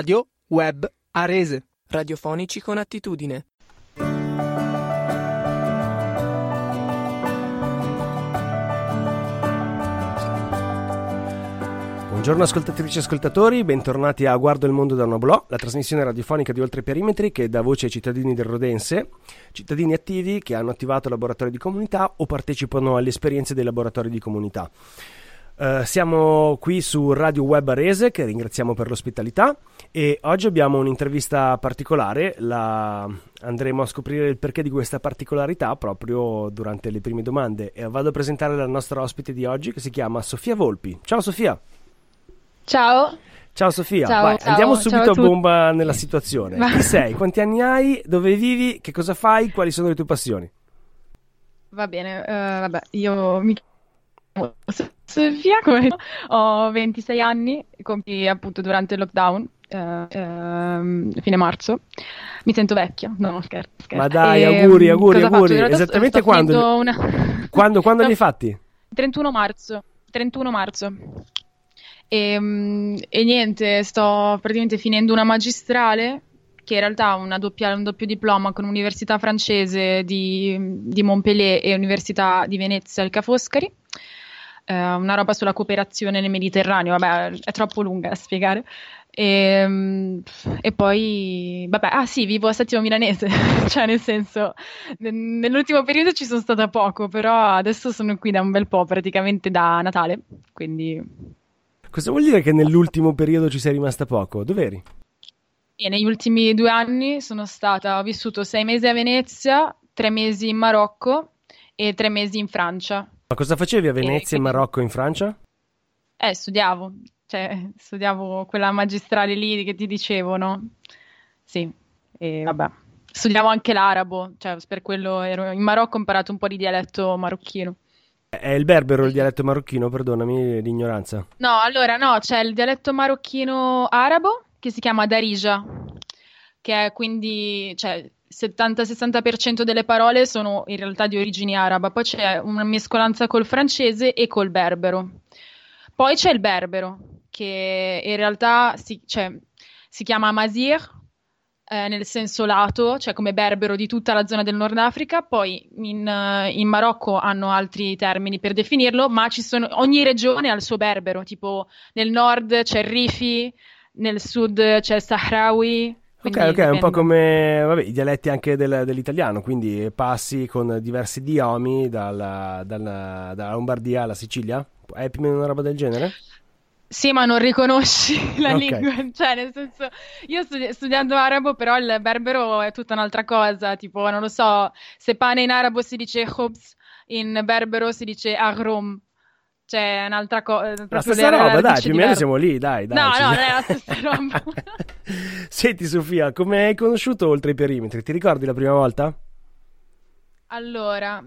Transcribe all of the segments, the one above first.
Radio Web Arese. Radiofonici con attitudine. Buongiorno ascoltatrici e ascoltatori, bentornati a Guardo il mondo da una blò, la trasmissione radiofonica di Oltre Perimetri che dà voce ai cittadini del Rodense, cittadini attivi che hanno attivato laboratori di comunità o partecipano alle esperienze dei laboratori di comunità. Uh, siamo qui su Radio Web Arese, che ringraziamo per l'ospitalità, e oggi abbiamo un'intervista particolare. La... Andremo a scoprire il perché di questa particolarità proprio durante le prime domande. E vado a presentare la nostra ospite di oggi, che si chiama Sofia Volpi. Ciao Sofia! Ciao! Ciao Sofia, ciao, Vai, ciao, andiamo subito ciao a bomba nella situazione. Chi sei? Quanti anni hai? Dove vivi? Che cosa fai? Quali sono le tue passioni? Va bene, uh, vabbè, io mi Sofia, come... ho 26 anni, compi appunto durante il lockdown, uh, uh, fine marzo. Mi sento vecchia, no, scherzo. scherzo. Ma dai, E, auguri, auguri, auguri. realtà Esattamente quando, una... quando, quando No. li hai fatti? 31 marzo, 31 marzo. E, mm, e niente, sto praticamente finendo una magistrale, che in realtà doppia- un doppio diploma con Università francese di, di Montpellier e Università di Venezia al Ca' Foscari. Eh, una roba sulla cooperazione nel Mediterraneo, vabbè, è troppo lunga da spiegare. E, mm, e poi, vabbè, ah sì, vivo a Settimo Milanese, cioè nel senso, ne- nell'ultimo periodo ci sono stata poco, però adesso sono qui da un bel po', praticamente da Natale, quindi Cosa vuol dire che nell'ultimo periodo ci sei rimasta poco? Dov'eri? e negli ultimi due anni sono stata, ho vissuto sei mesi a Venezia, tre mesi in Marocco e tre mesi in Francia. Ma cosa facevi a Venezia, in quindi- Marocco e in Francia? Eh, studiavo, cioè studiavo quella magistrale lì che ti dicevo, no? Sì, e vabbè. Studiavo anche l'arabo, cioè per quello ero in Marocco ho imparato un po' di dialetto marocchino. È il berbero il dialetto marocchino, perdonami l'ignoranza. No, allora no, c'è il dialetto marocchino arabo che si chiama Darija, che è quindi, cioè, 70-60% delle parole sono in realtà di origine araba, poi c'è una mescolanza col francese e col berbero. Poi c'è il berbero, che in realtà si, cioè, si chiama Mazir, eh, nel senso lato, cioè come berbero di tutta la zona del Nord Africa. Poi in, in Marocco hanno altri termini per definirlo, ma sono, ogni regione ha il suo berbero, tipo nel nord c'è il Rifi, nel sud c'è il Sahrawi. Ok, quindi ok, è un po' dipende. come vabbè, i dialetti anche del- dell'italiano, quindi passi con diversi idiomi dalla, dalla- dalla Lombardia alla Sicilia. È più o meno una roba del genere? Sì, ma non riconosci la Ok. lingua, cioè nel senso, io studi- studiando arabo, però il berbero è tutta un'altra cosa, tipo, non lo so, se pane in arabo si dice khubz, in berbero si dice agrum, cioè è un'altra cosa, La stessa roba, dai, più o meno siamo lì, dai, dai. No, ci no, non è la stessa roba. Senti Sofia, come hai conosciuto oltre i perimetri? Ti ricordi la prima volta? Allora,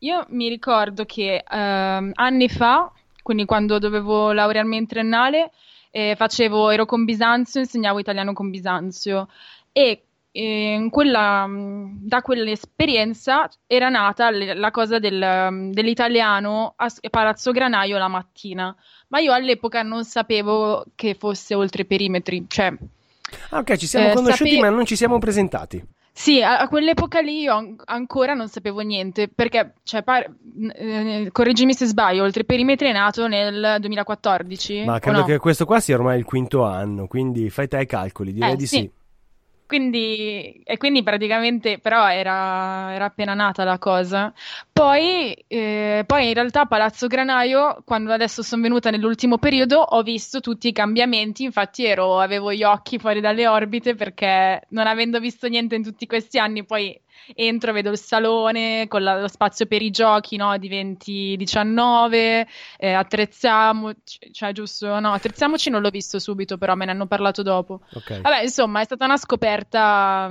io mi ricordo che ehm, anni fa, quindi quando dovevo laurearmi in triennale, eh, facevo, ero con Bisanzio, insegnavo italiano con Bisanzio e eh, quella, mh, da quell'esperienza era nata la cosa del, um, dell'italiano a Palazzo Granaio la mattina, ma io all'epoca non sapevo che fosse oltre i perimetri, cioè Ah, ok, ci siamo Eh, conosciuti sape- ma non ci siamo presentati. sì, a, a quell'epoca lì io an- ancora non sapevo niente, perché, cioè, par- eh, correggimi se sbaglio, oltre perimetri è nato nel 2014, Ma credo no? che questo qua sia ormai il quinto anno, quindi fai te i calcoli, direi Eh, di sì. sì. Quindi, e quindi praticamente, però era, era appena nata la cosa. Poi, eh, poi in realtà Palazzo Granaio, quando adesso sono venuta nell'ultimo periodo, ho visto tutti i cambiamenti, infatti ero, avevo gli occhi fuori dalle orbite perché non avendo visto niente in tutti questi anni, poi entro, vedo il salone con la- lo spazio per i giochi, no, di 2019, eh, attrezziamoci, cioè giusto, no, attrezziamoci non l'ho visto subito, però me ne hanno parlato dopo. Ok. Vabbè, insomma, è stata una scoperta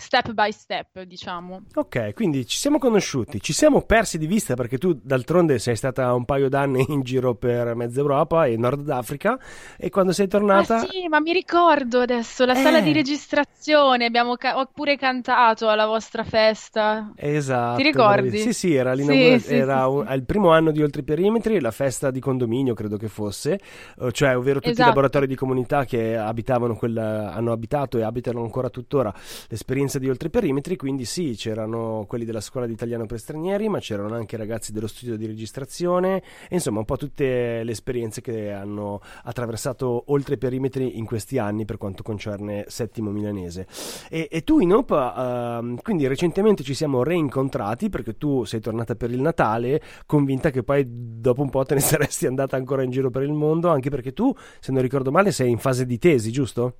step by step, diciamo. Ok, quindi ci siamo conosciuti, ci siamo persi di vista perché tu d'altronde sei stata un paio d'anni in giro per mezza Europa e Nord Africa e quando sei tornata... Ah sì, ma mi ricordo adesso, la Eh. sala di registrazione, abbiamo ca- ho pure cantato alla vostra festa. Esatto. Ti ricordi? Sì, sì, era, Sì, sì, era un- il primo anno di Oltre i Perimetri, la festa di condominio credo che fosse, eh, cioè ovvero tutti i Esatto. laboratori di comunità che abitavano quella, hanno abitato e abitano ancora tuttora l'esperienza di Oltre Perimetri, quindi sì, c'erano quelli della scuola di italiano per stranieri, ma c'erano anche ragazzi dello studio di registrazione, insomma un po' tutte le esperienze che hanno attraversato Oltre Perimetri in questi anni per quanto concerne Settimo Milanese. E, e tu in OPA, ehm, quindi recentemente ci siamo reincontrati perché tu sei tornata per il Natale, convinta che poi dopo un po' te ne saresti andata ancora in giro per il mondo, anche perché tu, se non ricordo male, sei in fase di tesi, giusto?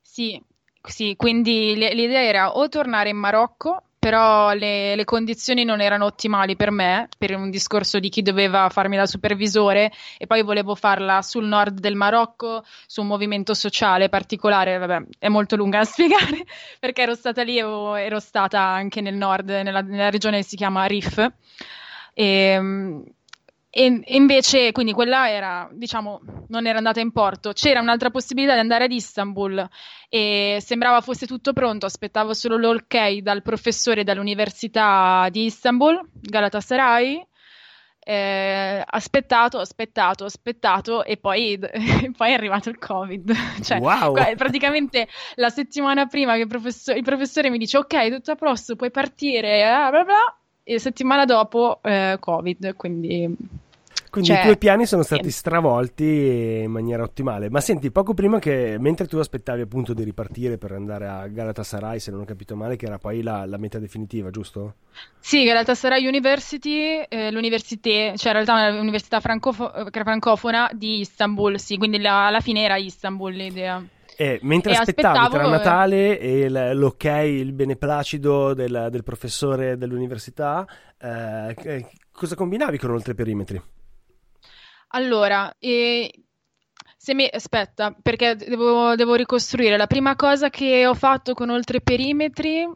Sì, sì, quindi l'idea era o tornare in Marocco, però le, le condizioni non erano ottimali per me, per un discorso di chi doveva farmi da supervisore, e poi volevo farla sul nord del Marocco, su un movimento sociale particolare, vabbè, è molto lunga da spiegare, perché ero stata lì, ero, ero stata anche nel nord, nella, nella regione che si chiama Rif. E, e e invece, quindi quella era, diciamo, non era andata in porto. C'era un'altra possibilità di andare ad Istanbul e sembrava fosse tutto pronto. Aspettavo solo l'ok dal professore dall'università di Istanbul, Galatasaray. Eh, aspettato, aspettato, aspettato e poi, e poi è arrivato il Covid. Cioè, Wow! praticamente la settimana prima che il, professore, il professore mi dice ok, tutto a posto, puoi partire, eh, bla bla, e settimana dopo eh, Covid, quindi Quindi Cioè, i tuoi piani sono stati stravolti in maniera ottimale. Ma senti, poco prima che, mentre tu aspettavi appunto di ripartire per andare a Galatasaray, se non ho capito male, che era poi la, la meta definitiva, giusto? Sì, Galatasaray University, eh, l'università, cioè in realtà è un'università francofo- eh, francofona di Istanbul, sì, quindi la- alla fine era Istanbul l'idea. E mentre E aspettavi aspettavo, tra eh. Natale e l'ok, il beneplacito del, del professore dell'università, eh, cosa combinavi con oltre perimetri? Allora, eh, se mi, aspetta, perché devo, devo ricostruire. La prima cosa che ho fatto con Oltre Perimetri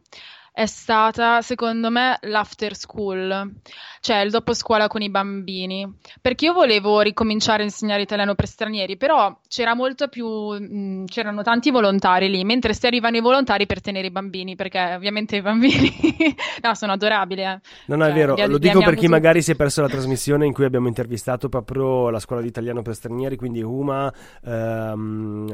è stata, secondo me, l'after school, cioè il dopo scuola con i bambini, perché io volevo ricominciare a insegnare italiano per stranieri, però c'era molto più, mh, c'erano tanti volontari lì, mentre se arrivano i volontari per tenere i bambini, perché ovviamente i bambini, no, sono adorabili, eh. No, no, è Cioè, vero, li lo dico per chi tutti. magari si è perso la trasmissione in cui abbiamo intervistato proprio la scuola di italiano per stranieri, quindi Uma, ehm,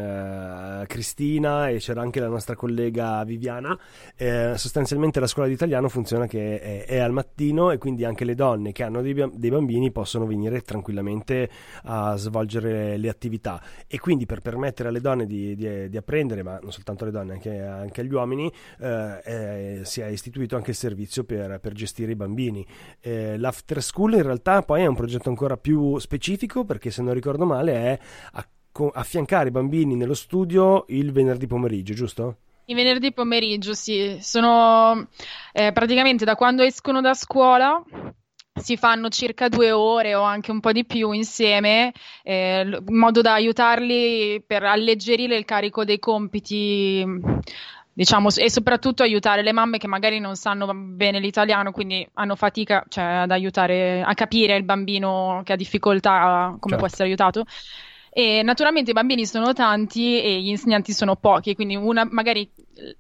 eh, Cristina e c'era anche la nostra collega Viviana. Eh, sostanzialmente la scuola di italiano funziona che è, è al mattino e quindi anche le donne che hanno dei, dei bambini possono venire tranquillamente a svolgere le attività e quindi per permettere alle donne di, di- di apprendere, ma non soltanto alle donne, anche, anche agli uomini, eh, eh, si è istituito anche il servizio per, per gestire i bambini. Eh, l'after school in realtà poi è un progetto ancora più specifico perché se non ricordo male è affiancare i bambini nello studio il venerdì pomeriggio, giusto? I venerdì pomeriggio, sì, sono eh, praticamente da quando escono da scuola si fanno circa due ore o anche un po' di più insieme, eh, in modo da aiutarli per alleggerire il carico dei compiti, diciamo, e soprattutto aiutare le mamme che magari non sanno bene l'italiano, quindi hanno fatica, cioè, ad aiutare a capire il bambino che ha difficoltà, come può Certo. essere aiutato. E naturalmente i bambini sono tanti e gli insegnanti sono pochi, quindi una, magari,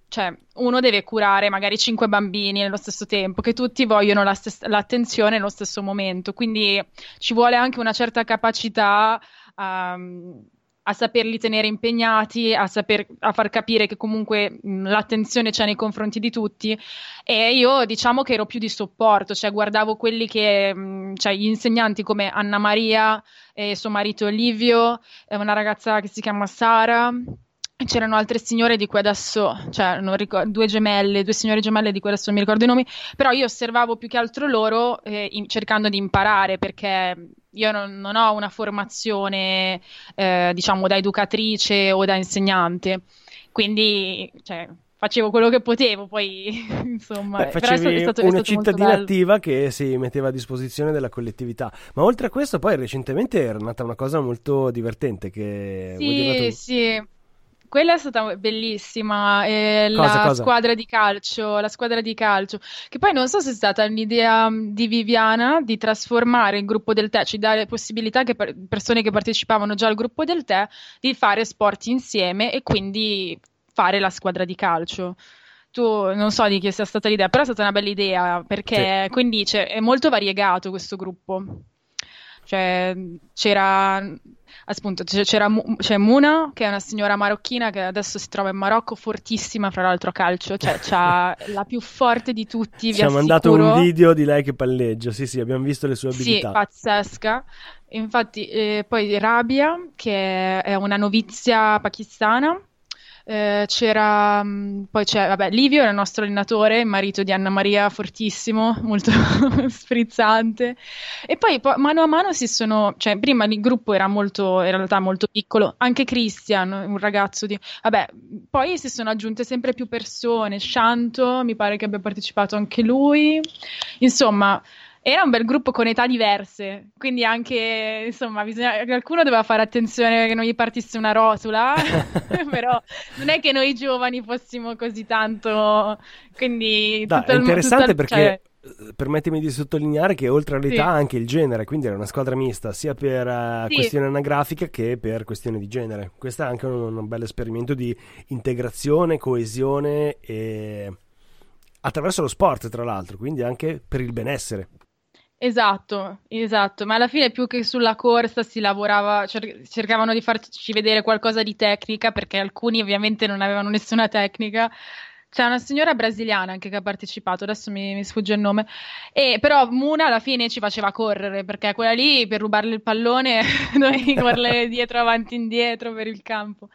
cioè, uno deve curare magari cinque bambini nello stesso tempo, che tutti vogliono la stes- l'attenzione nello stesso momento, quindi ci vuole anche una certa capacità ehm, a saperli tenere impegnati, a, saper, a far capire che comunque mh, l'attenzione c'è nei confronti di tutti. E io diciamo che ero più di supporto, cioè guardavo quelli che, mh, cioè gli insegnanti come Anna Maria e suo marito Livio, una ragazza che si chiama Sara. C'erano altre signore di cui adesso, cioè ricordo, due gemelle, due signore gemelle di cui adesso non mi ricordo i nomi, però io osservavo più che altro loro eh, in- cercando di imparare perché io non, non ho una formazione, eh, diciamo, da educatrice o da insegnante, quindi cioè, facevo quello che potevo, poi insomma, Beh, facevi è stato, è una cittadina attiva che si metteva a disposizione della collettività. Ma oltre a questo, poi recentemente era nata una cosa molto divertente che Sì, sì. Quella è stata bellissima. Eh, Cosa, la cosa? squadra di calcio, la squadra di calcio, che poi non so se è stata un'idea mh, di Viviana di trasformare il gruppo del tè, ci dare possibilità che per persone che partecipavano già al gruppo del tè di fare sport insieme e quindi fare la squadra di calcio. Tu non so di chi sia stata l'idea, però è stata una bella idea perché quindi c'è- è molto variegato questo gruppo. Cioè, c'era appunto c'era c'è Muna, che è una signora marocchina che adesso si trova in Marocco, fortissima, fra l'altro a calcio, cioè c'ha la più forte di tutti, Ci ha mandato un video di lei che palleggia. Sì, sì, abbiamo visto le sue Sì, abilità. pazzesca. Infatti, eh, poi Rabia, che è una novizia pakistana. Eh, c'era mh, poi c'è, vabbè, Livio, era il nostro allenatore, marito di Anna Maria, fortissimo, molto sfrizzante. E poi po- mano a mano si sono, cioè, prima il gruppo era molto, in realtà molto piccolo, anche Christian, un ragazzo di, vabbè, poi si sono aggiunte sempre più persone, Shanto, mi pare che abbia partecipato anche lui. Insomma, era un bel gruppo con età diverse, quindi anche, insomma, bisogna- qualcuno doveva fare attenzione che non gli partisse una rotula, però non è che noi giovani fossimo così tanto, quindi tutto è interessante il- perché cioè, eh, permettimi di sottolineare che oltre all'età Sì. anche il genere, quindi era una squadra mista sia per eh, Sì. questione anagrafica che per questione di genere. Questo è anche un, un bel esperimento di integrazione, coesione e attraverso lo sport, tra l'altro, quindi anche per il benessere. Esatto, esatto, ma alla fine più che sulla corsa si lavorava, cer- cercavano di farci vedere qualcosa di tecnica, perché alcuni ovviamente non avevano nessuna tecnica. C'è una signora brasiliana anche che ha partecipato, adesso mi, mi sfugge il nome, e però Muna alla fine ci faceva correre, perché quella lì per rubarle il pallone dovevi correre dietro, avanti, indietro per il campo.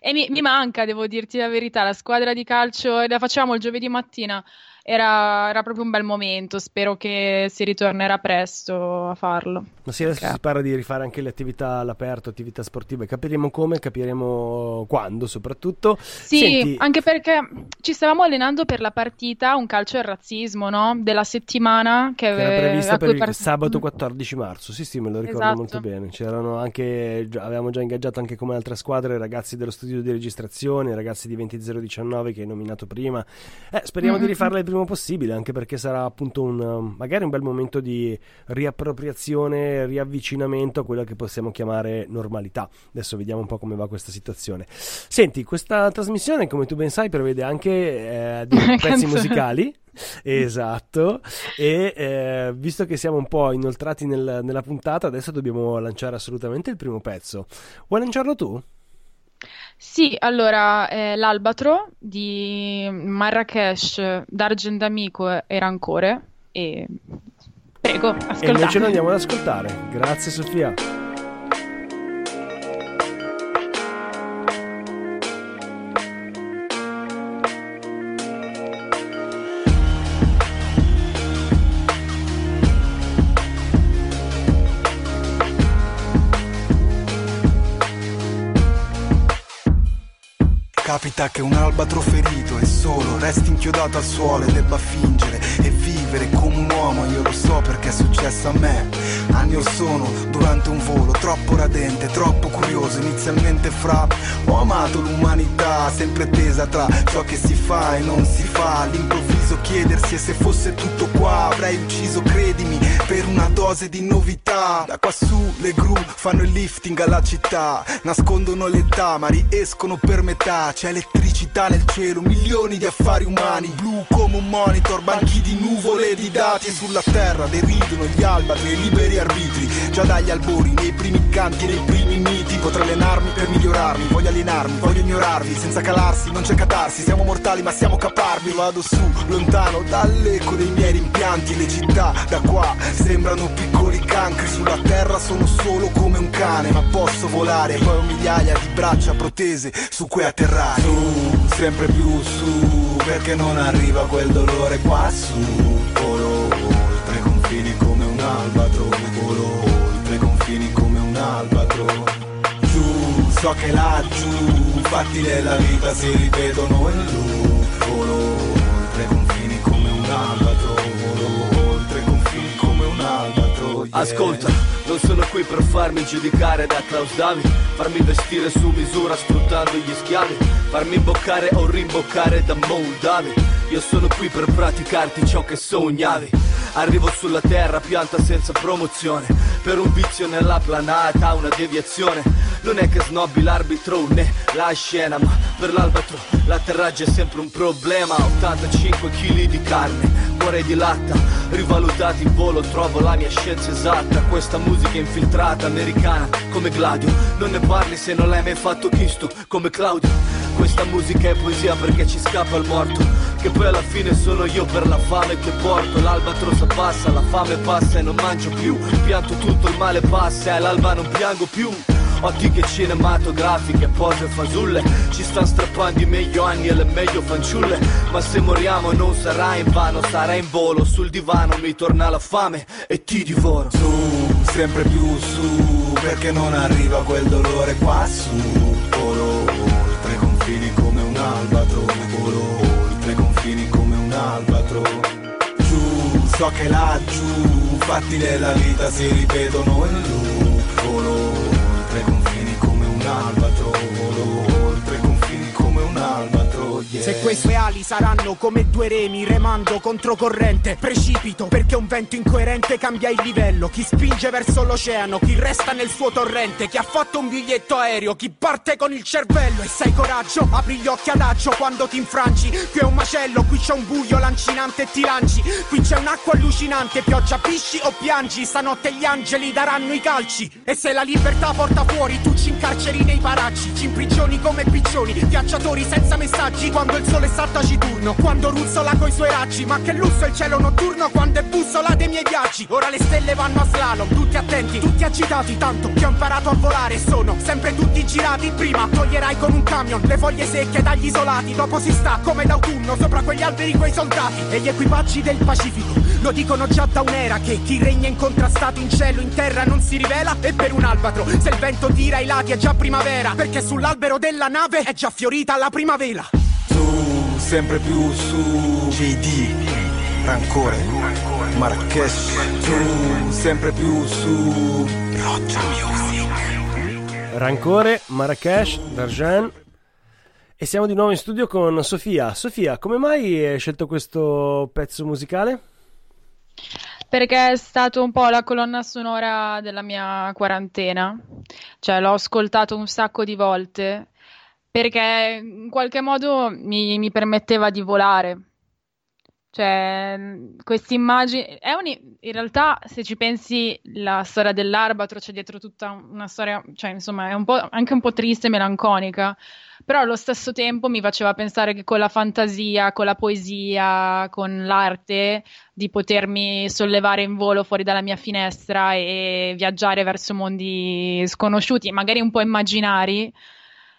E mi, mi manca, devo dirti la verità, la squadra di calcio, la facevamo il giovedì mattina. Era, era proprio un bel momento, spero che si ritornerà presto a farlo. Ma sì, adesso Ok. si parla di rifare anche le attività all'aperto, attività sportive. Capiremo come, capiremo quando soprattutto. Sì, Senti, anche perché ci stavamo allenando per la partita Un calcio e il razzismo, no? Della settimana che, che era prevista per il par- sabato 14 marzo. Sì, sì, me lo ricordo Esatto. molto bene. C'erano anche, avevamo già ingaggiato anche come altre squadre i ragazzi dello studio di registrazione, i ragazzi di 20019 che hai nominato prima. Eh, speriamo di Mm. rifarla il prima possibile, anche perché sarà appunto un, um, magari un bel momento di riappropriazione, riavvicinamento a quella che possiamo chiamare normalità. Adesso vediamo un po' come va questa situazione. Senti, questa trasmissione, come tu ben sai, prevede anche eh, dei pezzi musicali. Esatto, e eh, visto che siamo un po' inoltrati nel- nella puntata, adesso dobbiamo lanciare assolutamente il primo pezzo. Vuoi lanciarlo tu? Sì, allora, eh, l'Albatro di Marrakesh, D'Argent Amico e Rancore. E prego, E noi ce ascoltate. lo andiamo ad ascoltare. Grazie Sofia. Capita che un albatro ferito e solo resti inchiodato al suolo e debba fingere e vivere come un uomo, io lo so perché è successo a me. Anni or sono durante un volo troppo radente, troppo curioso, inizialmente fra ho amato l'umanità, sempre tesa tra ciò che si fa e non si fa, all'improvviso chiedersi e se fosse tutto qua avrei ucciso, credimi, per una dose di novità. Da quassù le gru fanno il lifting alla città, nascondono l'età ma riescono per metà, c'è elettricità nel cielo, milioni di affari umani, blu come un monitor, banchi di nuvole di dati e sulla terra deridono gli albatri e liberi arbitri, già dagli albori, nei primi canti, nei primi miti, potrei allenarmi per migliorarmi, voglio allenarmi, voglio ignorarvi, senza calarsi, non c'è catarsi, siamo mortali ma siamo caparbi, vado su, lontano dall'eco dei miei rimpianti, le città da qua sembrano piccoli cancri, sulla terra sono solo come un cane, ma posso volare, poi ho migliaia di braccia protese su cui atterrare. Su, sempre più su, perché non arriva quel dolore qua su, volo oltre confini come un albatro, volo oltre confini come un albatro. Giù, so che laggiù, fatti della vita si ripetono in loop, volo oltre confini Ascolta, Non sono qui per farmi giudicare da Klaus Davi Farmi vestire su misura sfruttando gli schiavi Farmi imboccare o rimboccare da Moldavi Io sono qui per praticarti ciò che sognavi Arrivo sulla terra, pianta senza promozione. Per un vizio nella planata, una deviazione. Non è che snobbi l'arbitro né la scena Ma per l'albatro l'atterraggio è sempre un problema. 85 kg di carne, cuore di latta. Rivalutati in volo, trovo la mia scienza esatta. Questa musica infiltrata, americana, come Gladio. Non ne parli se non l'hai mai fatto Cristo, come Claudio. Questa musica è poesia perché ci scappa il morto Che poi alla fine sono io per la fame che porto. L'albatrossa passa, la fame passa e non mangio più. Pianto tutto, il male passa e all'alba non piango più. Ottiche cinematografiche, pose fasulle Ci stanno strappando i meglio anni e le meglio fanciulle. Ma se moriamo non sarà in vano, sarà in volo. Sul divano mi torna la fame e ti divoro. Su, sempre più su Perché non arriva quel dolore qua su Volo oltre confini albatro Giù, so che laggiù Fatti della vita si ripetono in loop oltre confini come un albatro Se queste ali saranno come due remi remando controcorrente, precipito perché un vento incoerente cambia il livello. Chi spinge verso l'oceano, chi resta nel suo torrente, chi ha fatto un biglietto aereo, chi parte con il cervello e sai coraggio, apri gli occhi adagio quando ti infrangi. Qui è un macello, qui c'è un buio lancinante e ti lanci. Qui c'è un'acqua allucinante, pioggia, pisci o piangi. Stanotte gli angeli daranno i calci. E se la libertà porta fuori, tu ci incarceri nei paraggi, ci imprigioni come piccioni, viaggiatori senza messaggi quando il sole sta taciturno, quando ruzzola coi suoi raggi, ma che lusso è il cielo notturno quando è bussola dei miei viaggi. Ora le stelle vanno a slalom, tutti attenti, tutti agitati, tanto che ho imparato a volare, sono sempre tutti girati. Prima toglierai con un camion le foglie secche dagli isolati, dopo si sta come d'autunno sopra quegli alberi quei soldati e gli equipaggi del Pacifico. Lo dicono già da un'era che chi regna incontrastato in cielo, in terra non si rivela e per un albatro se il vento tira ai lati è già primavera, perché sull'albero della nave è già fiorita la primavera. Sempre più su JD Rancore Marrakesh sempre più su Roccia Music Rancore, Marrakesh, Darjan. E siamo di nuovo in studio con Sofia. Sofia, come mai hai scelto questo pezzo musicale? Perché è stato un po' la colonna sonora della mia quarantena, cioè l'ho ascoltato un sacco di volte perché in qualche modo mi, mi permetteva di volare. Cioè, è un, in realtà, se ci pensi, la storia dell'Arbatro c'è dietro tutta una storia, cioè, insomma, è un anche un po' triste e melanconica, però allo stesso tempo mi faceva pensare che con la fantasia, con la poesia, con l'arte, di potermi sollevare in volo fuori dalla mia finestra e viaggiare verso mondi sconosciuti, magari un po' immaginari,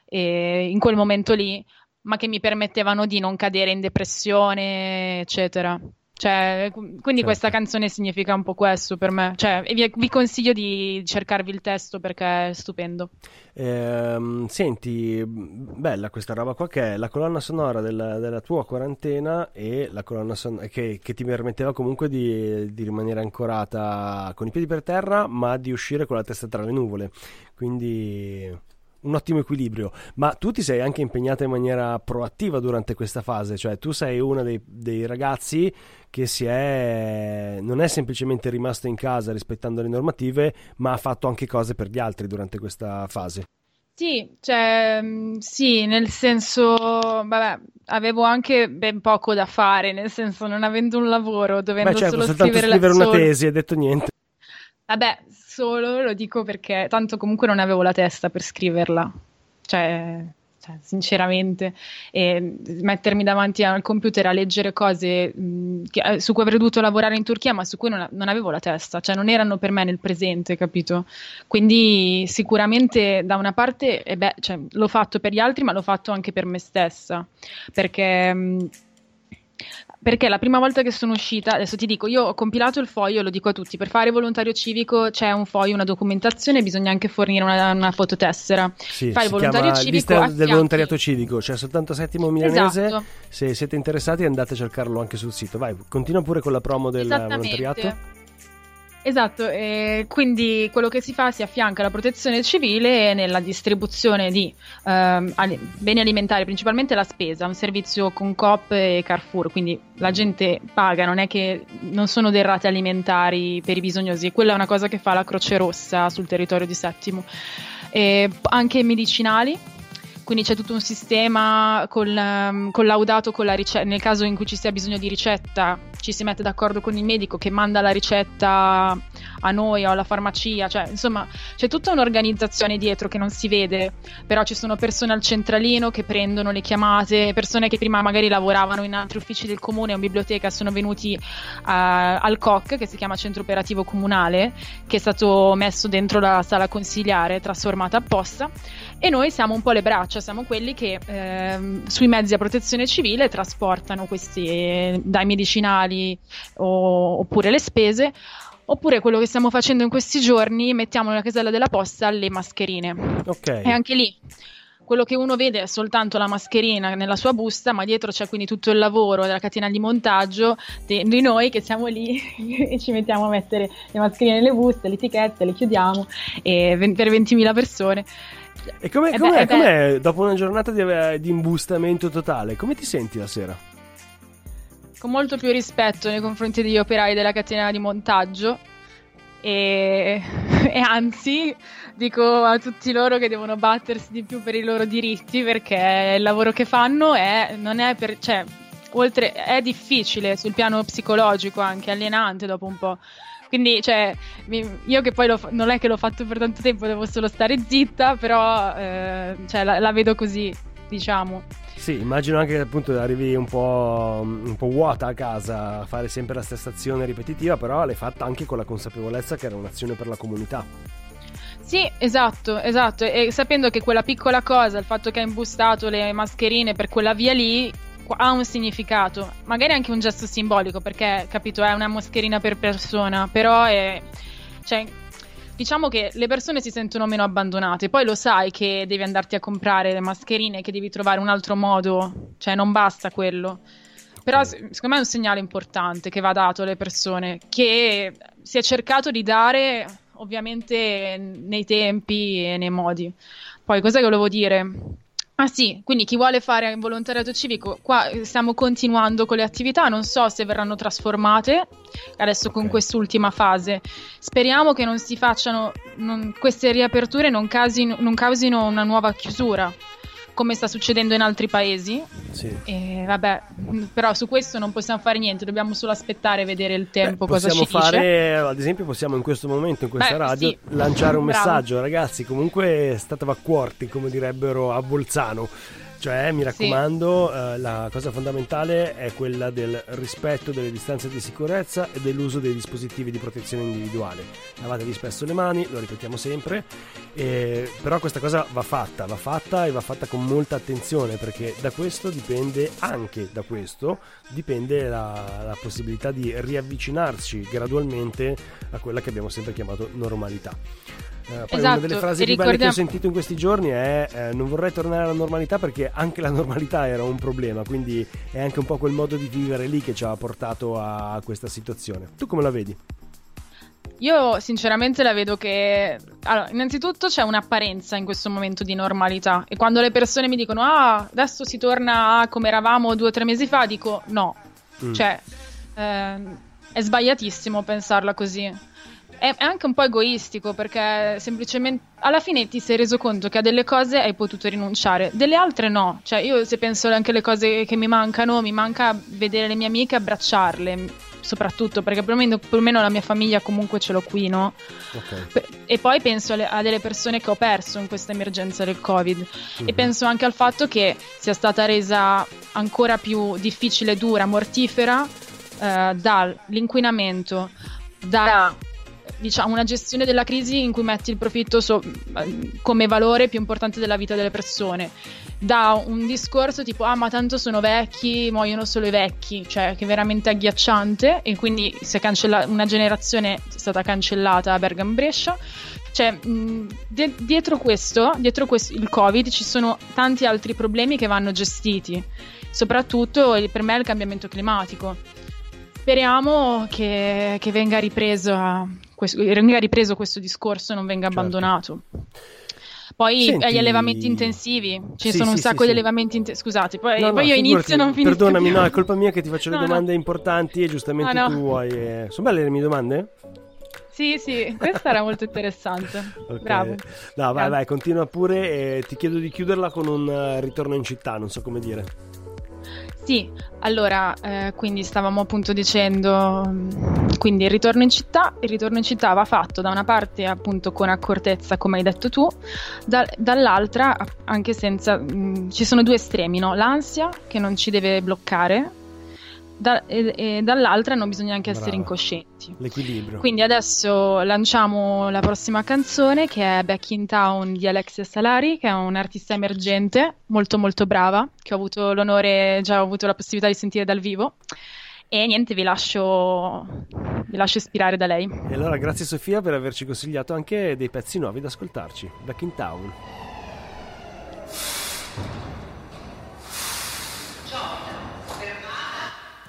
eh, in quel momento lì, ma che mi permettevano di non cadere in depressione, eccetera. Cioè, quindi Certo. questa canzone significa un po' questo per me. Cioè, vi, vi consiglio di cercarvi il testo perché è stupendo. Ehm, senti, bella questa roba qua che è la colonna sonora della, della tua quarantena e la colonna sonora che, che ti permetteva comunque di, di rimanere ancorata con i piedi per terra, ma di uscire con la testa tra le nuvole. Quindi un ottimo equilibrio. Ma tu ti sei anche impegnata in maniera proattiva durante questa fase, cioè tu sei una dei, dei ragazzi che si è non è semplicemente rimasto in casa rispettando le normative, ma ha fatto anche cose per gli altri durante questa fase. Sì, cioè, mh, sì, nel senso, vabbè, avevo anche ben poco da fare, nel senso, non avendo un lavoro, dovendo Beh, certo, solo scrivere, scrivere una solo- tesi, hai detto niente. Vabbè, solo lo dico perché tanto comunque non avevo la testa per scriverla, cioè, cioè, sinceramente, e mettermi davanti al computer a leggere cose mh, che- eh, su cui avrei dovuto lavorare in Turchia, ma su cui non, non avevo la testa, cioè non erano per me nel presente, capito? Quindi sicuramente da una parte, eh beh, cioè, l'ho fatto per gli altri, ma l'ho fatto anche per me stessa, perché... mh, perché la prima volta che sono uscita, adesso ti dico, io ho compilato il foglio, lo dico a tutti, per fare volontario civico c'è un foglio, una documentazione, bisogna anche fornire una, una fototessera. Sì, Fai volontario chiama civico lista del volontariato civico, c'è soltanto settimo milanese. Esatto. Se siete interessati andate a cercarlo anche sul sito. Vai, continua pure con la promo del volontariato. Esatto, eh, quindi quello che si fa si affianca alla protezione civile nella distribuzione di ali- beni alimentari, principalmente la spesa, un servizio con Coop e Carrefour, quindi la gente paga, non è che non sono derrate alimentari per i bisognosi, quella è una cosa che fa la Croce Rossa sul territorio di Settimo. E anche medicinali, quindi c'è tutto un sistema col, um, collaudato con la ricetta, nel caso in cui ci sia bisogno di ricetta ci si mette d'accordo con il medico che manda la ricetta a noi o alla farmacia, cioè insomma c'è tutta un'organizzazione dietro che non si vede, però ci sono persone al centralino che prendono le chiamate, persone che prima magari lavoravano in altri uffici del comune o in biblioteca sono venuti uh, al COC che si chiama Centro Operativo Comunale, che è stato messo dentro la sala consigliare, trasformata apposta e noi siamo un po' le braccia, siamo quelli che eh, sui mezzi a protezione civile trasportano questi eh, dai medicinali o, oppure le spese. Oppure quello che stiamo facendo in questi giorni, mettiamo nella casella della posta le mascherine. Ok. E anche lì quello che uno vede è soltanto la mascherina nella sua busta, ma dietro c'è quindi tutto il lavoro della catena di montaggio di, di noi che siamo lì e ci mettiamo a mettere le mascherine nelle buste, le etichette, le chiudiamo e, per 20.000 persone. E com'è, Eh com'è, beh, eh beh. com'è, dopo una giornata di, di imbustamento totale, come ti senti la sera? con molto più rispetto nei confronti degli operai della catena di montaggio e, e anzi dico a tutti loro che devono battersi di più per i loro diritti perché il lavoro che fanno è, non è per, cioè, oltre, è difficile sul piano psicologico anche alienante dopo un po'. Quindi, cioè, mi- io che poi fa- non è che l'ho fatto per tanto tempo, devo solo stare zitta, però eh, cioè, la, la vedo così, diciamo. Sì, immagino anche che appunto arrivi un po', un po' vuota a casa a fare sempre la stessa azione ripetitiva, però l'hai fatta anche con la consapevolezza che era un'azione per la comunità. Sì, esatto, esatto. E sapendo che quella piccola cosa, il fatto che ha imbustato le mascherine per quella via lì, ha un significato. Magari anche un gesto simbolico, perché, capito, è una mascherina per persona, però è... Cioè, diciamo che le persone si sentono meno abbandonate. Poi lo sai che devi andarti a comprare le mascherine, che devi trovare un altro modo, cioè non basta quello. Però secondo me è un segnale importante che va dato alle persone, che si è cercato di dare ovviamente nei tempi e nei modi. Poi cosa che volevo dire? Ah sì, quindi chi vuole fare volontariato civico, qua eh, stiamo continuando con le attività, non so se verranno trasformate adesso con Ok. quest'ultima fase. Speriamo che non si facciano, non- queste riaperture non, casino- non causino una nuova chiusura, come sta succedendo in altri paesi. Sì. E vabbè, però su questo non possiamo fare niente, dobbiamo solo aspettare e vedere il tempo Beh, cosa ci dice. fare, ad esempio, possiamo in questo momento, in questa Beh, radio, sì. lanciare un Bravo. messaggio, ragazzi. Comunque state vaccuorti, come direbbero a Bolzano. Cioè, mi raccomando, eh, la cosa fondamentale è quella del rispetto delle distanze di sicurezza e dell'uso dei dispositivi di protezione individuale. Lavatevi spesso le mani, lo ripetiamo sempre, eh, però questa cosa va fatta, va fatta e va fatta con molta attenzione perché da questo dipende, anche da questo, dipende la, la possibilità di riavvicinarci gradualmente a quella che abbiamo sempre chiamato normalità. Eh, poi una Esatto, delle frasi e più belle che ho sentito in questi giorni è eh, non vorrei tornare alla normalità perché anche la normalità era un problema, quindi è anche un po' quel modo di vivere lì che ci ha portato a questa situazione. Tu come la vedi? Io sinceramente la vedo che allora, innanzitutto c'è un'apparenza in questo momento di normalità e quando le persone mi dicono ah adesso si torna a come eravamo due o tre mesi fa dico no, Mm. cioè ehm, è sbagliatissimo pensarla così. È, è anche un po' egoistico perché semplicemente alla fine ti sei reso conto che a delle cose hai potuto rinunciare, delle altre no. Cioè io se penso anche alle cose che mi mancano, mi manca vedere le mie amiche, abbracciarle, soprattutto perché perlomeno, perlomeno la mia famiglia comunque ce l'ho qui, no? Ok. Pe- E poi penso alle- a delle persone che ho perso in questa emergenza del Covid e Mhm. penso anche al fatto che sia stata resa ancora più difficile, dura, mortifera eh, dall'inquinamento, da diciamo una gestione della crisi in cui metti il profitto so- come valore più importante della vita delle persone. Da un discorso tipo ah ma tanto sono vecchi muoiono solo i vecchi cioè che è veramente agghiacciante e quindi è cancella- una generazione è stata cancellata a Bergamo Brescia. Cioè mh, de- dietro questo dietro questo, il covid ci sono tanti altri problemi che vanno gestiti soprattutto per me il cambiamento climatico. Speriamo che, che venga ripreso questo, venga ripreso questo discorso e non venga Certo. abbandonato. Poi Senti- agli allevamenti intensivi, ci Sì, sono un sì, sacco sì, di allevamenti intensivi. Scusate, poi, No, no, poi io inizio e non finisco. Perdonami, più. no, è colpa mia che ti faccio le domande importanti e giustamente no. tu vuoi. eh, Sono belle le mie domande? Sì, sì, questa era molto interessante. Ok. Bravo. No, vai, vai, continua pure e ti chiedo di chiuderla con un eh, ritorno in città, non so come dire. Sì, allora, eh, quindi stavamo appunto dicendo, mm, quindi il ritorno in città, il ritorno in città va fatto da una parte appunto con accortezza, come hai detto tu, da- dall'altra anche senza, mm, ci sono due estremi, no? L'ansia che non ci deve bloccare da- e, e dall'altra non bisogna anche essere Brava. incoscienti. L'equilibrio. Quindi adesso lanciamo la prossima canzone che è Back in Town di Alexia Salari, che è un'artista emergente, molto molto brava, che ho avuto l'onore, già ho avuto la possibilità di sentire dal vivo. E niente, vi lascio, vi lascio ispirare da lei. E allora grazie Sofia per averci consigliato anche dei pezzi nuovi da ascoltarci. Back in Town.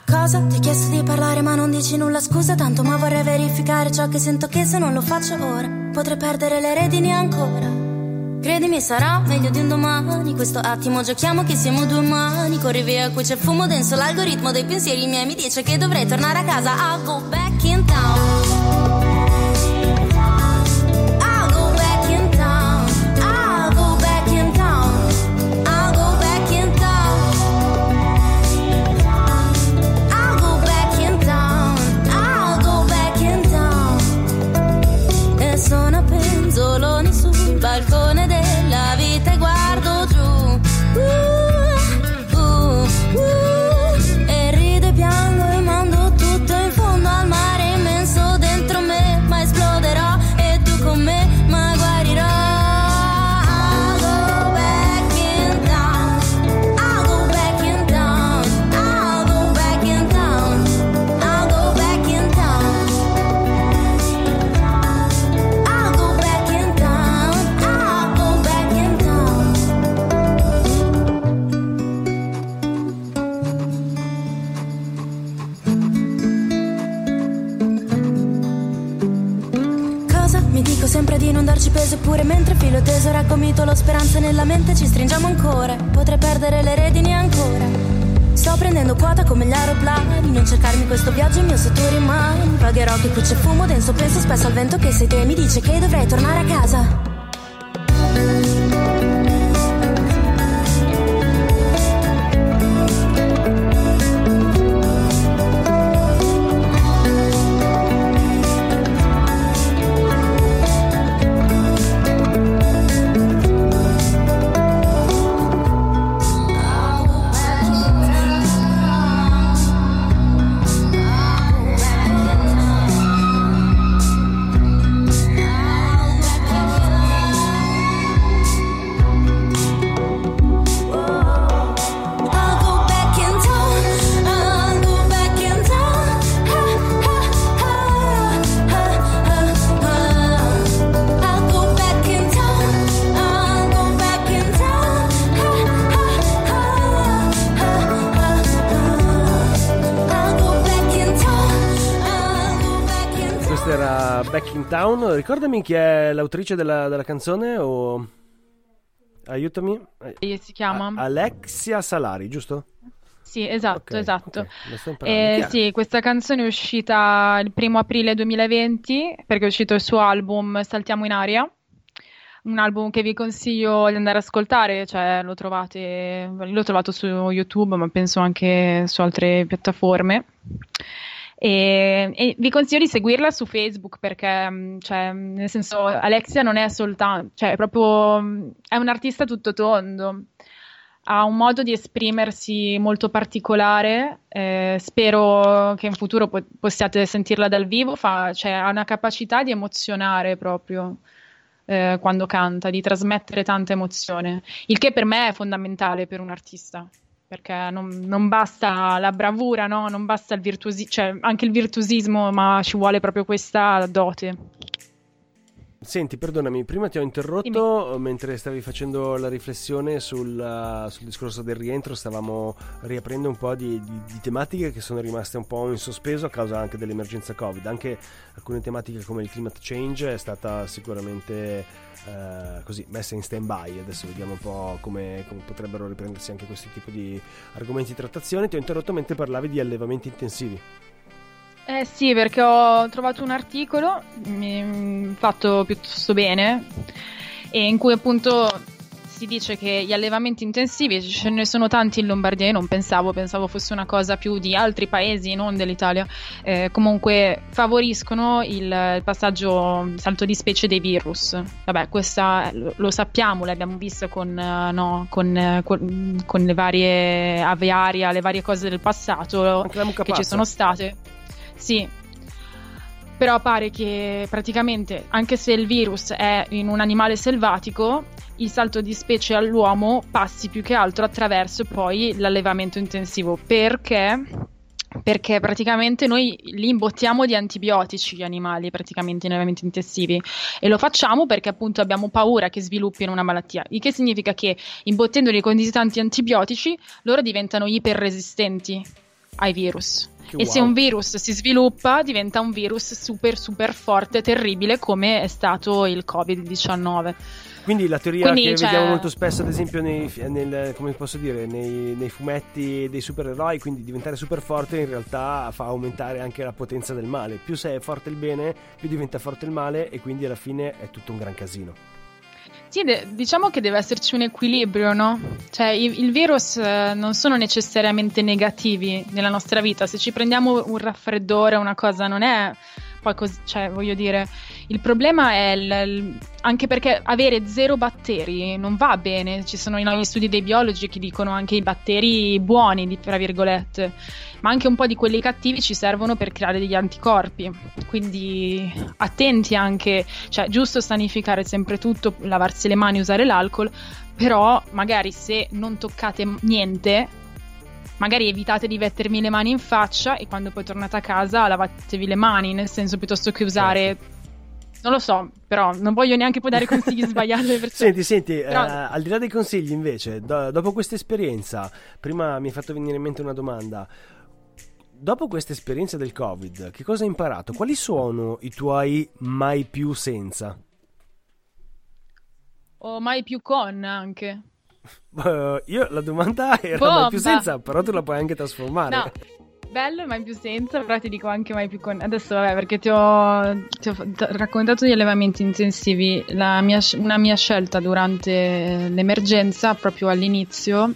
Cosa? Ti ho chiesto di parlare ma non dici nulla scusa tanto ma vorrei verificare ciò che sento che se non lo faccio ora potrei perdere le redini ancora. Credimi sarà meglio di un domani Questo attimo giochiamo che siamo due umani Corri via qui c'è fumo denso L'algoritmo dei pensieri miei mi dice che dovrei tornare a casa I'll go back in town Penso spesso al vento Ricordami chi è l'autrice della, della canzone o... Aiutami. E si chiama? A- Alexia Salari, giusto? Sì, esatto, Ok, esatto. ok, la sto imparando. Eh, sì, questa canzone è uscita il primo aprile 2020 perché è uscito il suo album Saltiamo in aria, un album che vi consiglio di andare ad ascoltare, cioè lo trovate, l'ho trovato su YouTube, ma penso anche su altre piattaforme. E, e vi consiglio di seguirla su Facebook perché, mh, cioè, nel senso, Alexia non è soltanto, cioè, è proprio, mh, è un artista tutto tondo. Ha un modo di esprimersi molto particolare, eh, spero che in futuro po- possiate sentirla dal vivo, fa- cioè, ha una capacità di emozionare proprio eh, quando canta, di trasmettere tanta emozione, il che per me è fondamentale per un artista, perché non, non basta la bravura, no? non basta il virtuosismo, cioè anche il virtuosismo, ma ci vuole proprio questa dote. Senti, perdonami, prima ti ho interrotto mentre stavi facendo la riflessione sul, uh, sul discorso del rientro, stavamo riaprendo un po' di, di- di tematiche che sono rimaste un po' in sospeso a causa anche dell'emergenza Covid. Anche alcune tematiche come il climate change è stata sicuramente eh, così messa in stand-by. Adesso vediamo un po' come, come potrebbero riprendersi anche questi tipi di argomenti di trattazione. Ti ho interrotto mentre parlavi di allevamenti intensivi. Eh sì, perché ho trovato un articolo mm, fatto piuttosto bene e in cui appunto si dice che gli allevamenti intensivi ce ne sono tanti in Lombardia, io non pensavo, pensavo fosse una cosa più di altri paesi, non dell'Italia, eh, comunque favoriscono il, il passaggio il salto di specie dei virus. Vabbè, questa lo, sappiamo, l'abbiamo vista con, eh, no, con, eh, con- con le varie aviaria, le varie cose del passato che ci sono state. Sì. Però pare che praticamente, anche se il virus è in un animale selvatico, il salto di specie all'uomo passi più che altro attraverso poi l'allevamento intensivo. Perché? Perché praticamente noi li imbottiamo di antibiotici gli animali, praticamente in allevamenti intensivi. E lo facciamo perché appunto abbiamo paura che sviluppino una malattia. Il che significa che imbottendoli con tanti antibiotici, loro diventano iperresistenti ai virus. Che E se wow. un virus si sviluppa, diventa un virus super super forte, terribile, come è stato il Covid-19. Quindi la teoria Quindi, che cioè- vediamo molto spesso, ad esempio, nei, nel- come posso dire, nei, nei fumetti dei supereroi, quindi diventare super forte in realtà fa aumentare anche la potenza del male. Più sei forte il bene, più diventa forte il male e quindi alla fine è tutto un gran casino. Sì, de- diciamo che deve esserci un equilibrio, no? Cioè, i- il virus eh, non sono necessariamente negativi nella nostra vita. Se ci prendiamo un raffreddore, una cosa, non è poi così, cioè, voglio dire, il problema è il- anche perché avere zero batteri non va bene. Ci sono i nuovi studi dei biologi che dicono anche i batteri buoni, tra virgolette, ma anche un po' di quelli cattivi ci servono per creare degli anticorpi. Quindi attenti anche cioè giusto sanificare sempre tutto, lavarsi le mani, usare l'alcol, però magari se non toccate niente, magari evitate di mettermi le mani in faccia e quando poi tornate a casa lavatevi le mani, nel senso piuttosto che usare... Non lo so, però non voglio neanche poi dare consigli sbagliati alle persone. Senti, senti, Però- eh, al di là dei consigli invece, do- dopo questa esperienza, prima mi hai fatto venire in mente una domanda. Dopo questa esperienza del Covid, che cosa hai imparato? Quali sono i tuoi mai più senza? O mai più con anche. Eh, io la domanda era mai più Bomba! senza, però tu la puoi anche trasformare. No, bello, mai più senza, però ti dico anche mai più con. Adesso, vabbè, perché ti ho, ti ho raccontato gli allevamenti intensivi. La mia una mia scelta durante l'emergenza, proprio all'inizio.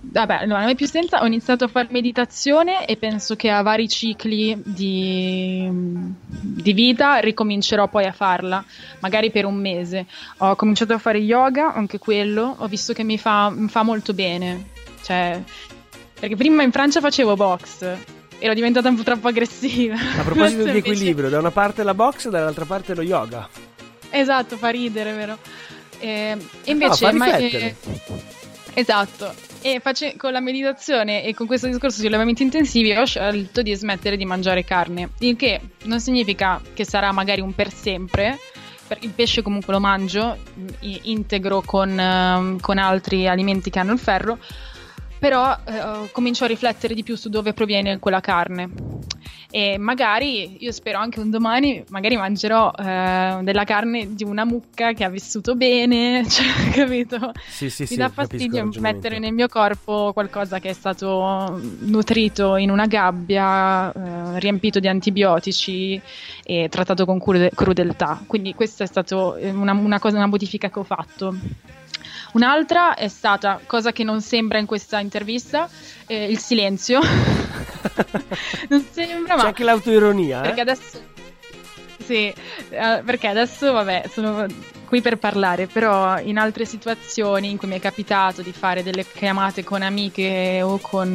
Vabbè, allora, mai più senza, ho iniziato a fare meditazione e penso che a vari cicli di, di vita ricomincerò poi a farla, magari per un mese. Ho cominciato a fare yoga, anche quello, ho visto che mi fa, mi fa molto bene. Cioè, perché prima in Francia facevo box, ero diventata un po' troppo aggressiva. A proposito di equilibrio, da una parte la box, dall'altra parte lo yoga. Esatto, fa ridere, vero? E invece, fa ma- eh, esatto. E face- con la meditazione e con questo discorso sugli allevamenti intensivi ho scelto di smettere di mangiare carne, il che non significa che sarà magari un per sempre. Il pesce comunque lo mangio, i- integro con, ehm, con altri alimenti che hanno il ferro, però eh, comincio a riflettere di più su dove proviene quella carne e magari io spero anche un domani magari mangerò eh, della carne di una mucca che ha vissuto bene cioè, capito? Sì, sì, mi sì. dà fastidio mettere nel mio corpo qualcosa che è stato nutrito in una gabbia eh, riempito di antibiotici e trattato con crude- crudeltà quindi questa è stata una, una cosa una modifica che ho fatto Un'altra è stata, cosa che non sembra in questa intervista, eh, il silenzio. non sembra, C'è ma anche l'autoironia, perché eh? adesso sì, eh, perché adesso vabbè, sono qui per parlare, però in altre situazioni in cui mi è capitato di fare delle chiamate con amiche o con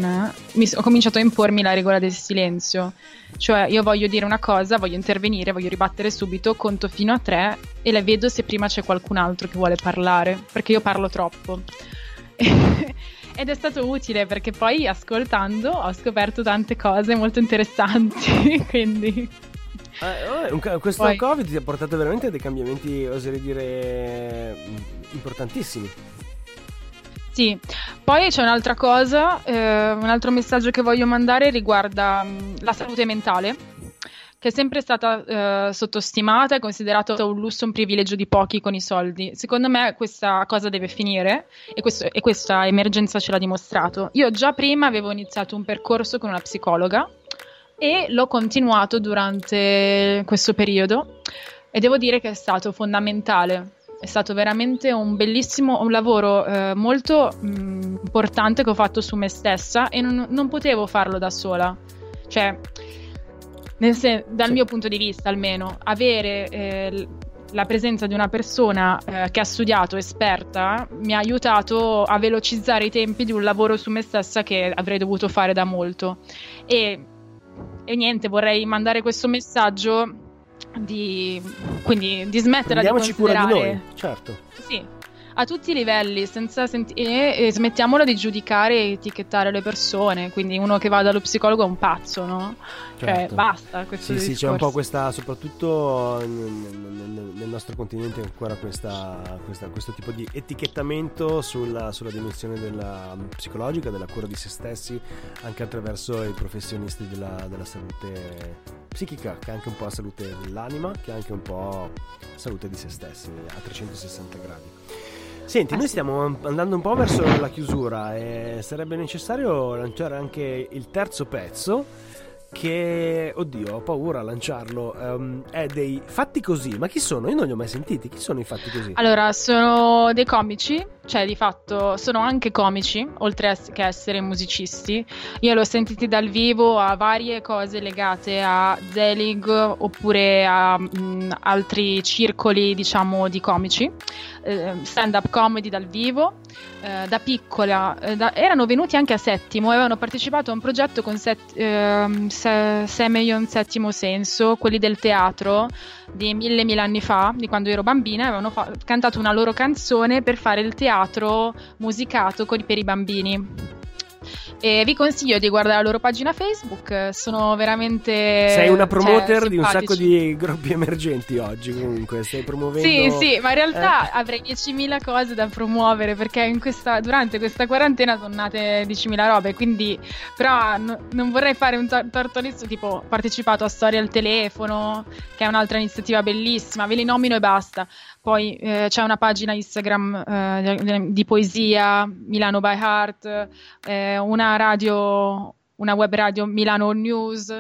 mi ho cominciato a impormi la regola del silenzio. Cioè, io voglio dire una cosa, voglio intervenire, voglio ribattere subito, conto fino a tre e la vedo se prima c'è qualcun altro che vuole parlare, perché io parlo troppo. Ed è stato utile perché poi ascoltando ho scoperto tante cose molto interessanti, quindi Eh, ca- questo Poi- Covid ti ha portato veramente a dei cambiamenti, oserei dire, importantissimi. Sì, poi c'è un'altra cosa, eh, un altro messaggio che voglio mandare riguarda mh, la salute mentale, che è sempre stata eh, sottostimata e considerata un lusso, un privilegio di pochi con i soldi. Secondo me questa cosa deve finire e, questo- e questa emergenza ce l'ha dimostrato. Io già prima avevo iniziato un percorso con una psicologa e l'ho continuato durante questo periodo e devo dire che è stato fondamentale. È stato veramente un bellissimo un lavoro eh, molto mh, importante che ho fatto su me stessa e non, non potevo farlo da sola. Cioè, nel sen- dal Sì. mio punto di vista almeno, avere eh, la presenza di una persona eh, che ha studiato, esperta, mi ha aiutato a velocizzare i tempi di un lavoro su me stessa che avrei dovuto fare da molto. E, e niente, vorrei mandare questo messaggio di, quindi, di smettere di Prendiamoci cura di considerare... noi, certo. Sì, a tutti i livelli, senza senti- e, e smettiamola di giudicare e etichettare le persone. Quindi uno che va dallo psicologo è un pazzo, no? Cioè, Certo. basta questo Sì, sì, c'è un po' questa, soprattutto nel, nel- nel nostro continente, ancora questa, questa- questo tipo di etichettamento sulla, sulla dimensione della psicologica, della cura di se stessi, anche attraverso i professionisti della, della salute psichica, che è anche un po' la salute dell'anima, che è anche un po' salute di se stessi a 360 gradi. Senti, Ah, noi stiamo andando un po' verso la chiusura e sarebbe necessario lanciare anche il terzo pezzo che, oddio, ho paura a lanciarlo, ehm, è dei fatti così, ma chi sono? Io non li ho mai sentiti, chi sono i fatti così? Allora, sono dei comici, cioè di fatto sono anche comici, oltre che essere musicisti. Io li ho sentiti dal vivo a varie cose legate a Zelig oppure a mh, altri circoli, diciamo, di comici. Eh, stand-up comedy dal vivo. Eh, da piccola eh, da- erano venuti anche a Settimo avevano partecipato a un progetto con set, ehm, Se- Semeion Settimo Senso, quelli del teatro di mille mille anni fa, di quando ero bambina, avevano fa- cantato una loro canzone per fare il teatro musicato con- per i bambini. E vi consiglio di guardare la loro pagina Facebook, sono veramente. Sei una cioè, promoter di un sacco di gruppi emergenti oggi, comunque, stai promuovendo... Sì, sì, ma in realtà Eh. avrei 10.000 cose da promuovere perché in questa- durante questa quarantena sono nate 10.000 robe, quindi però no- non vorrei fare un tor- tortolisso tipo ho partecipato a Storia al telefono, che è un'altra iniziativa bellissima, ve li nomino e basta. Poi eh, c'è una pagina Instagram eh, di- poesia, Milano by Heart, eh, una radio, una web radio Milano News,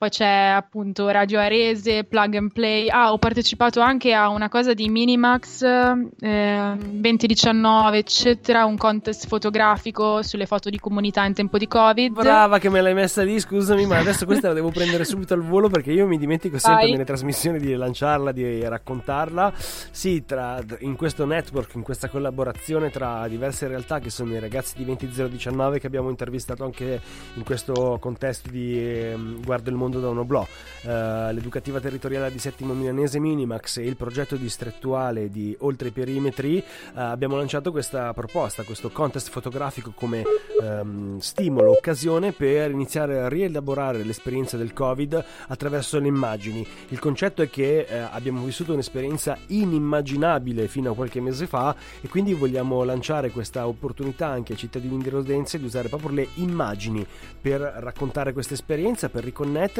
poi c'è appunto Radio Arese, Plug and Play. Ah, ho partecipato anche a una cosa di Minimax eh, 2019, eccetera, un contest fotografico sulle foto di comunità in tempo di Covid. Brava che me l'hai messa lì, scusami, ma adesso questa la devo prendere subito al volo perché io mi dimentico sempre Vai. nelle trasmissioni di lanciarla, di raccontarla. Sì, tra, in questo network, in questa collaborazione tra diverse realtà che sono i ragazzi di 20019 che abbiamo intervistato anche in questo contesto di ehm, Guarda il mondo da un oblò, eh, l'educativa territoriale di Settimo Milanese Minimax e il progetto distrettuale di Oltre i perimetri, eh, abbiamo lanciato questa proposta, questo contest fotografico come ehm, stimolo, occasione per iniziare a rielaborare l'esperienza del Covid attraverso le immagini. Il concetto è che eh, abbiamo vissuto un'esperienza inimmaginabile fino a qualche mese fa e quindi vogliamo lanciare questa opportunità anche ai cittadini di Rodenze di usare proprio le immagini per raccontare questa esperienza, per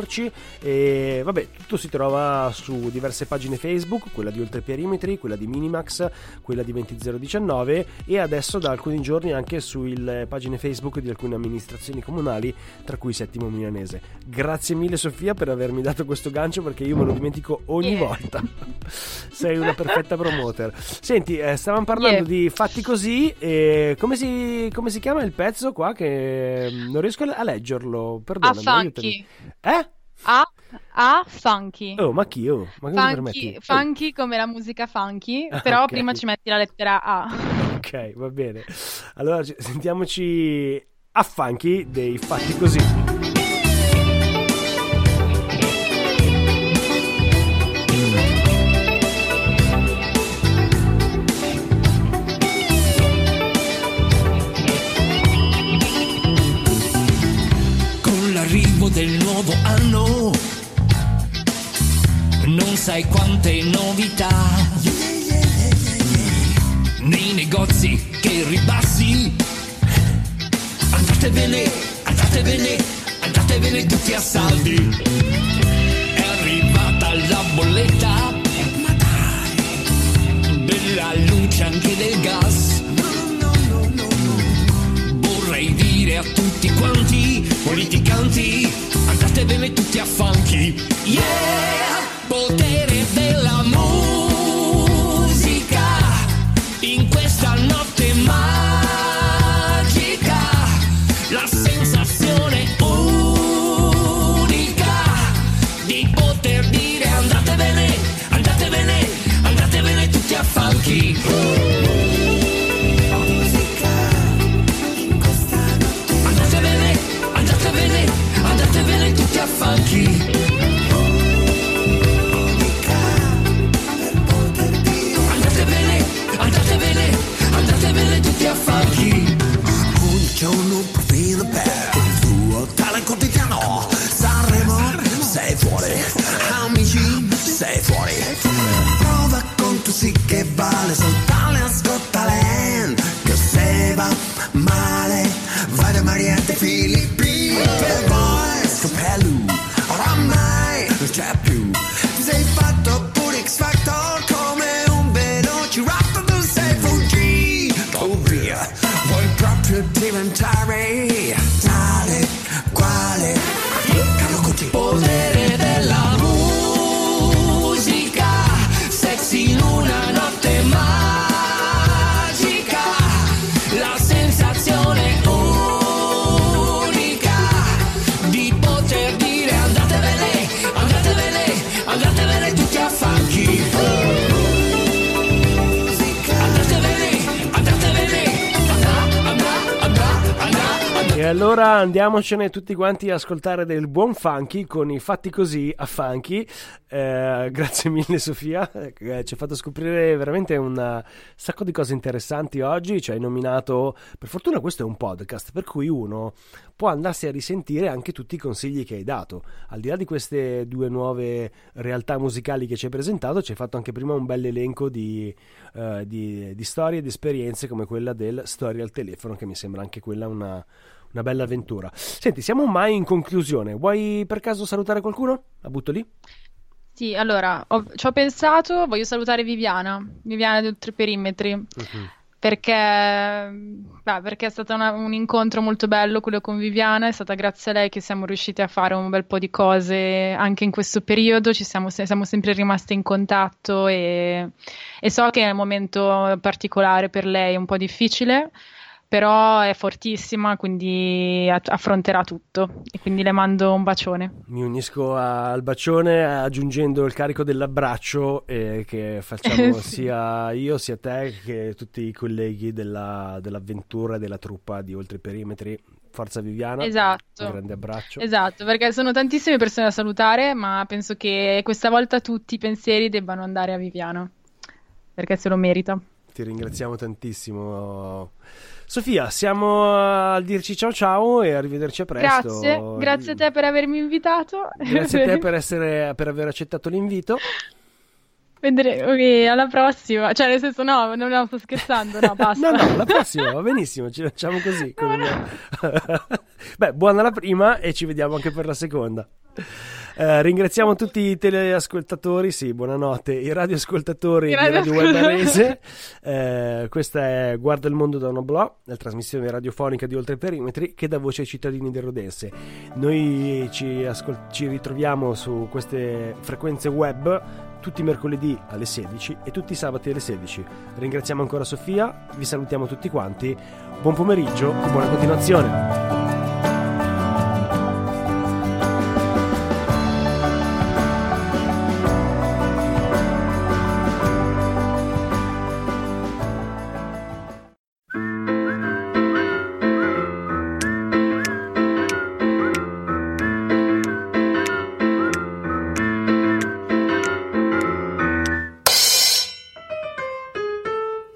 riconnetterci e vabbè, tutto si trova su diverse pagine Facebook, quella di Oltre Perimetri, quella di Minimax, quella di 20019 e adesso da alcuni giorni anche sulle pagine Facebook di alcune amministrazioni comunali, tra cui Settimo Milanese. Grazie mille Sofia per avermi dato questo gancio perché io me lo dimentico ogni Yeah. volta. Sei una perfetta promoter. Senti, eh, stavamo parlando Yeah. di fatti così e come si, come si chiama il pezzo qua che mm, non riesco a leggerlo, perdonami. funky. Eh? A, a funky. Oh, ma chi? Oh, ma come Funky? Oh, funky come la musica funky, Ah, però ok. prima ci metti la lettera A. Ok, va bene. Allora ci- sentiamoci a Funky dei fatti così. Sai quante novità. Nei negozi che ribassi. Andatevene, andatevene, andatevene tutti a saldi. È arrivata la bolletta. Della luce anche del gas. Vorrei dire a tutti quanti, politicanti, andatevene tutti a funky. Yeah! Potere della musica E allora andiamocene tutti quanti a ascoltare del buon funky con i fatti così a funky. Eh, grazie mille Sofia, eh, ci hai fatto scoprire veramente un sacco di cose interessanti oggi. Ci hai nominato, per fortuna questo è un podcast, per cui uno può andarsi a risentire anche tutti i consigli che hai dato. Al di là di queste due nuove realtà musicali che ci hai presentato, ci hai fatto anche prima un bel elenco di, eh, di, di storie ed esperienze come quella del Storia al telefono, che mi sembra anche quella una una bella avventura. Senti, siamo mai in conclusione. Vuoi per caso salutare qualcuno? La butto lì? Sì, allora, ho- ci ho pensato, voglio salutare Viviana, Viviana di Oltre Perimetri, perché, beh, perché è stato una- un incontro molto bello quello con Viviana, è stata grazie a lei che siamo riusciti a fare un bel po' di cose anche in questo periodo, ci siamo, siamo sempre rimasti in contatto e, e so che è un momento particolare per lei, un po' difficile. Però è fortissima, quindi affronterà tutto. E quindi le mando un bacione. Mi unisco al bacione aggiungendo il carico dell'abbraccio eh, che facciamo Sì. sia io sia te che tutti i colleghi della- dell'avventura e della truppa di Oltre i Perimetri. Forza Viviana, Esatto. un grande abbraccio. Esatto, perché sono tantissime persone da salutare, ma penso che questa volta tutti i pensieri debbano andare a Viviana, perché se lo merita. Ti ringraziamo tantissimo. Sofia, siamo a dirci ciao ciao e arrivederci a presto. Grazie, grazie a te per avermi invitato. Grazie a te per, essere, per aver accettato l'invito. Vedere- ok, alla prossima. Cioè, nel senso, no, non no, sto scherzando, no, basta. No, no, la prossima va benissimo, ci facciamo così. con una- Beh, buona la prima e ci vediamo anche per la seconda. Eh, ringraziamo tutti i teleascoltatori, sì, buonanotte, i radioascoltatori I di Radio Web. Arese. Eh, questa è Guarda il mondo da una blog, la trasmissione radiofonica di Oltre Perimetri che dà voce ai cittadini del Rodense. Noi ci, ascol- ci ritroviamo su queste frequenze web tutti i mercoledì alle 16 e tutti i sabati alle 16. Ringraziamo ancora Sofia, vi salutiamo tutti quanti, buon pomeriggio e buona continuazione.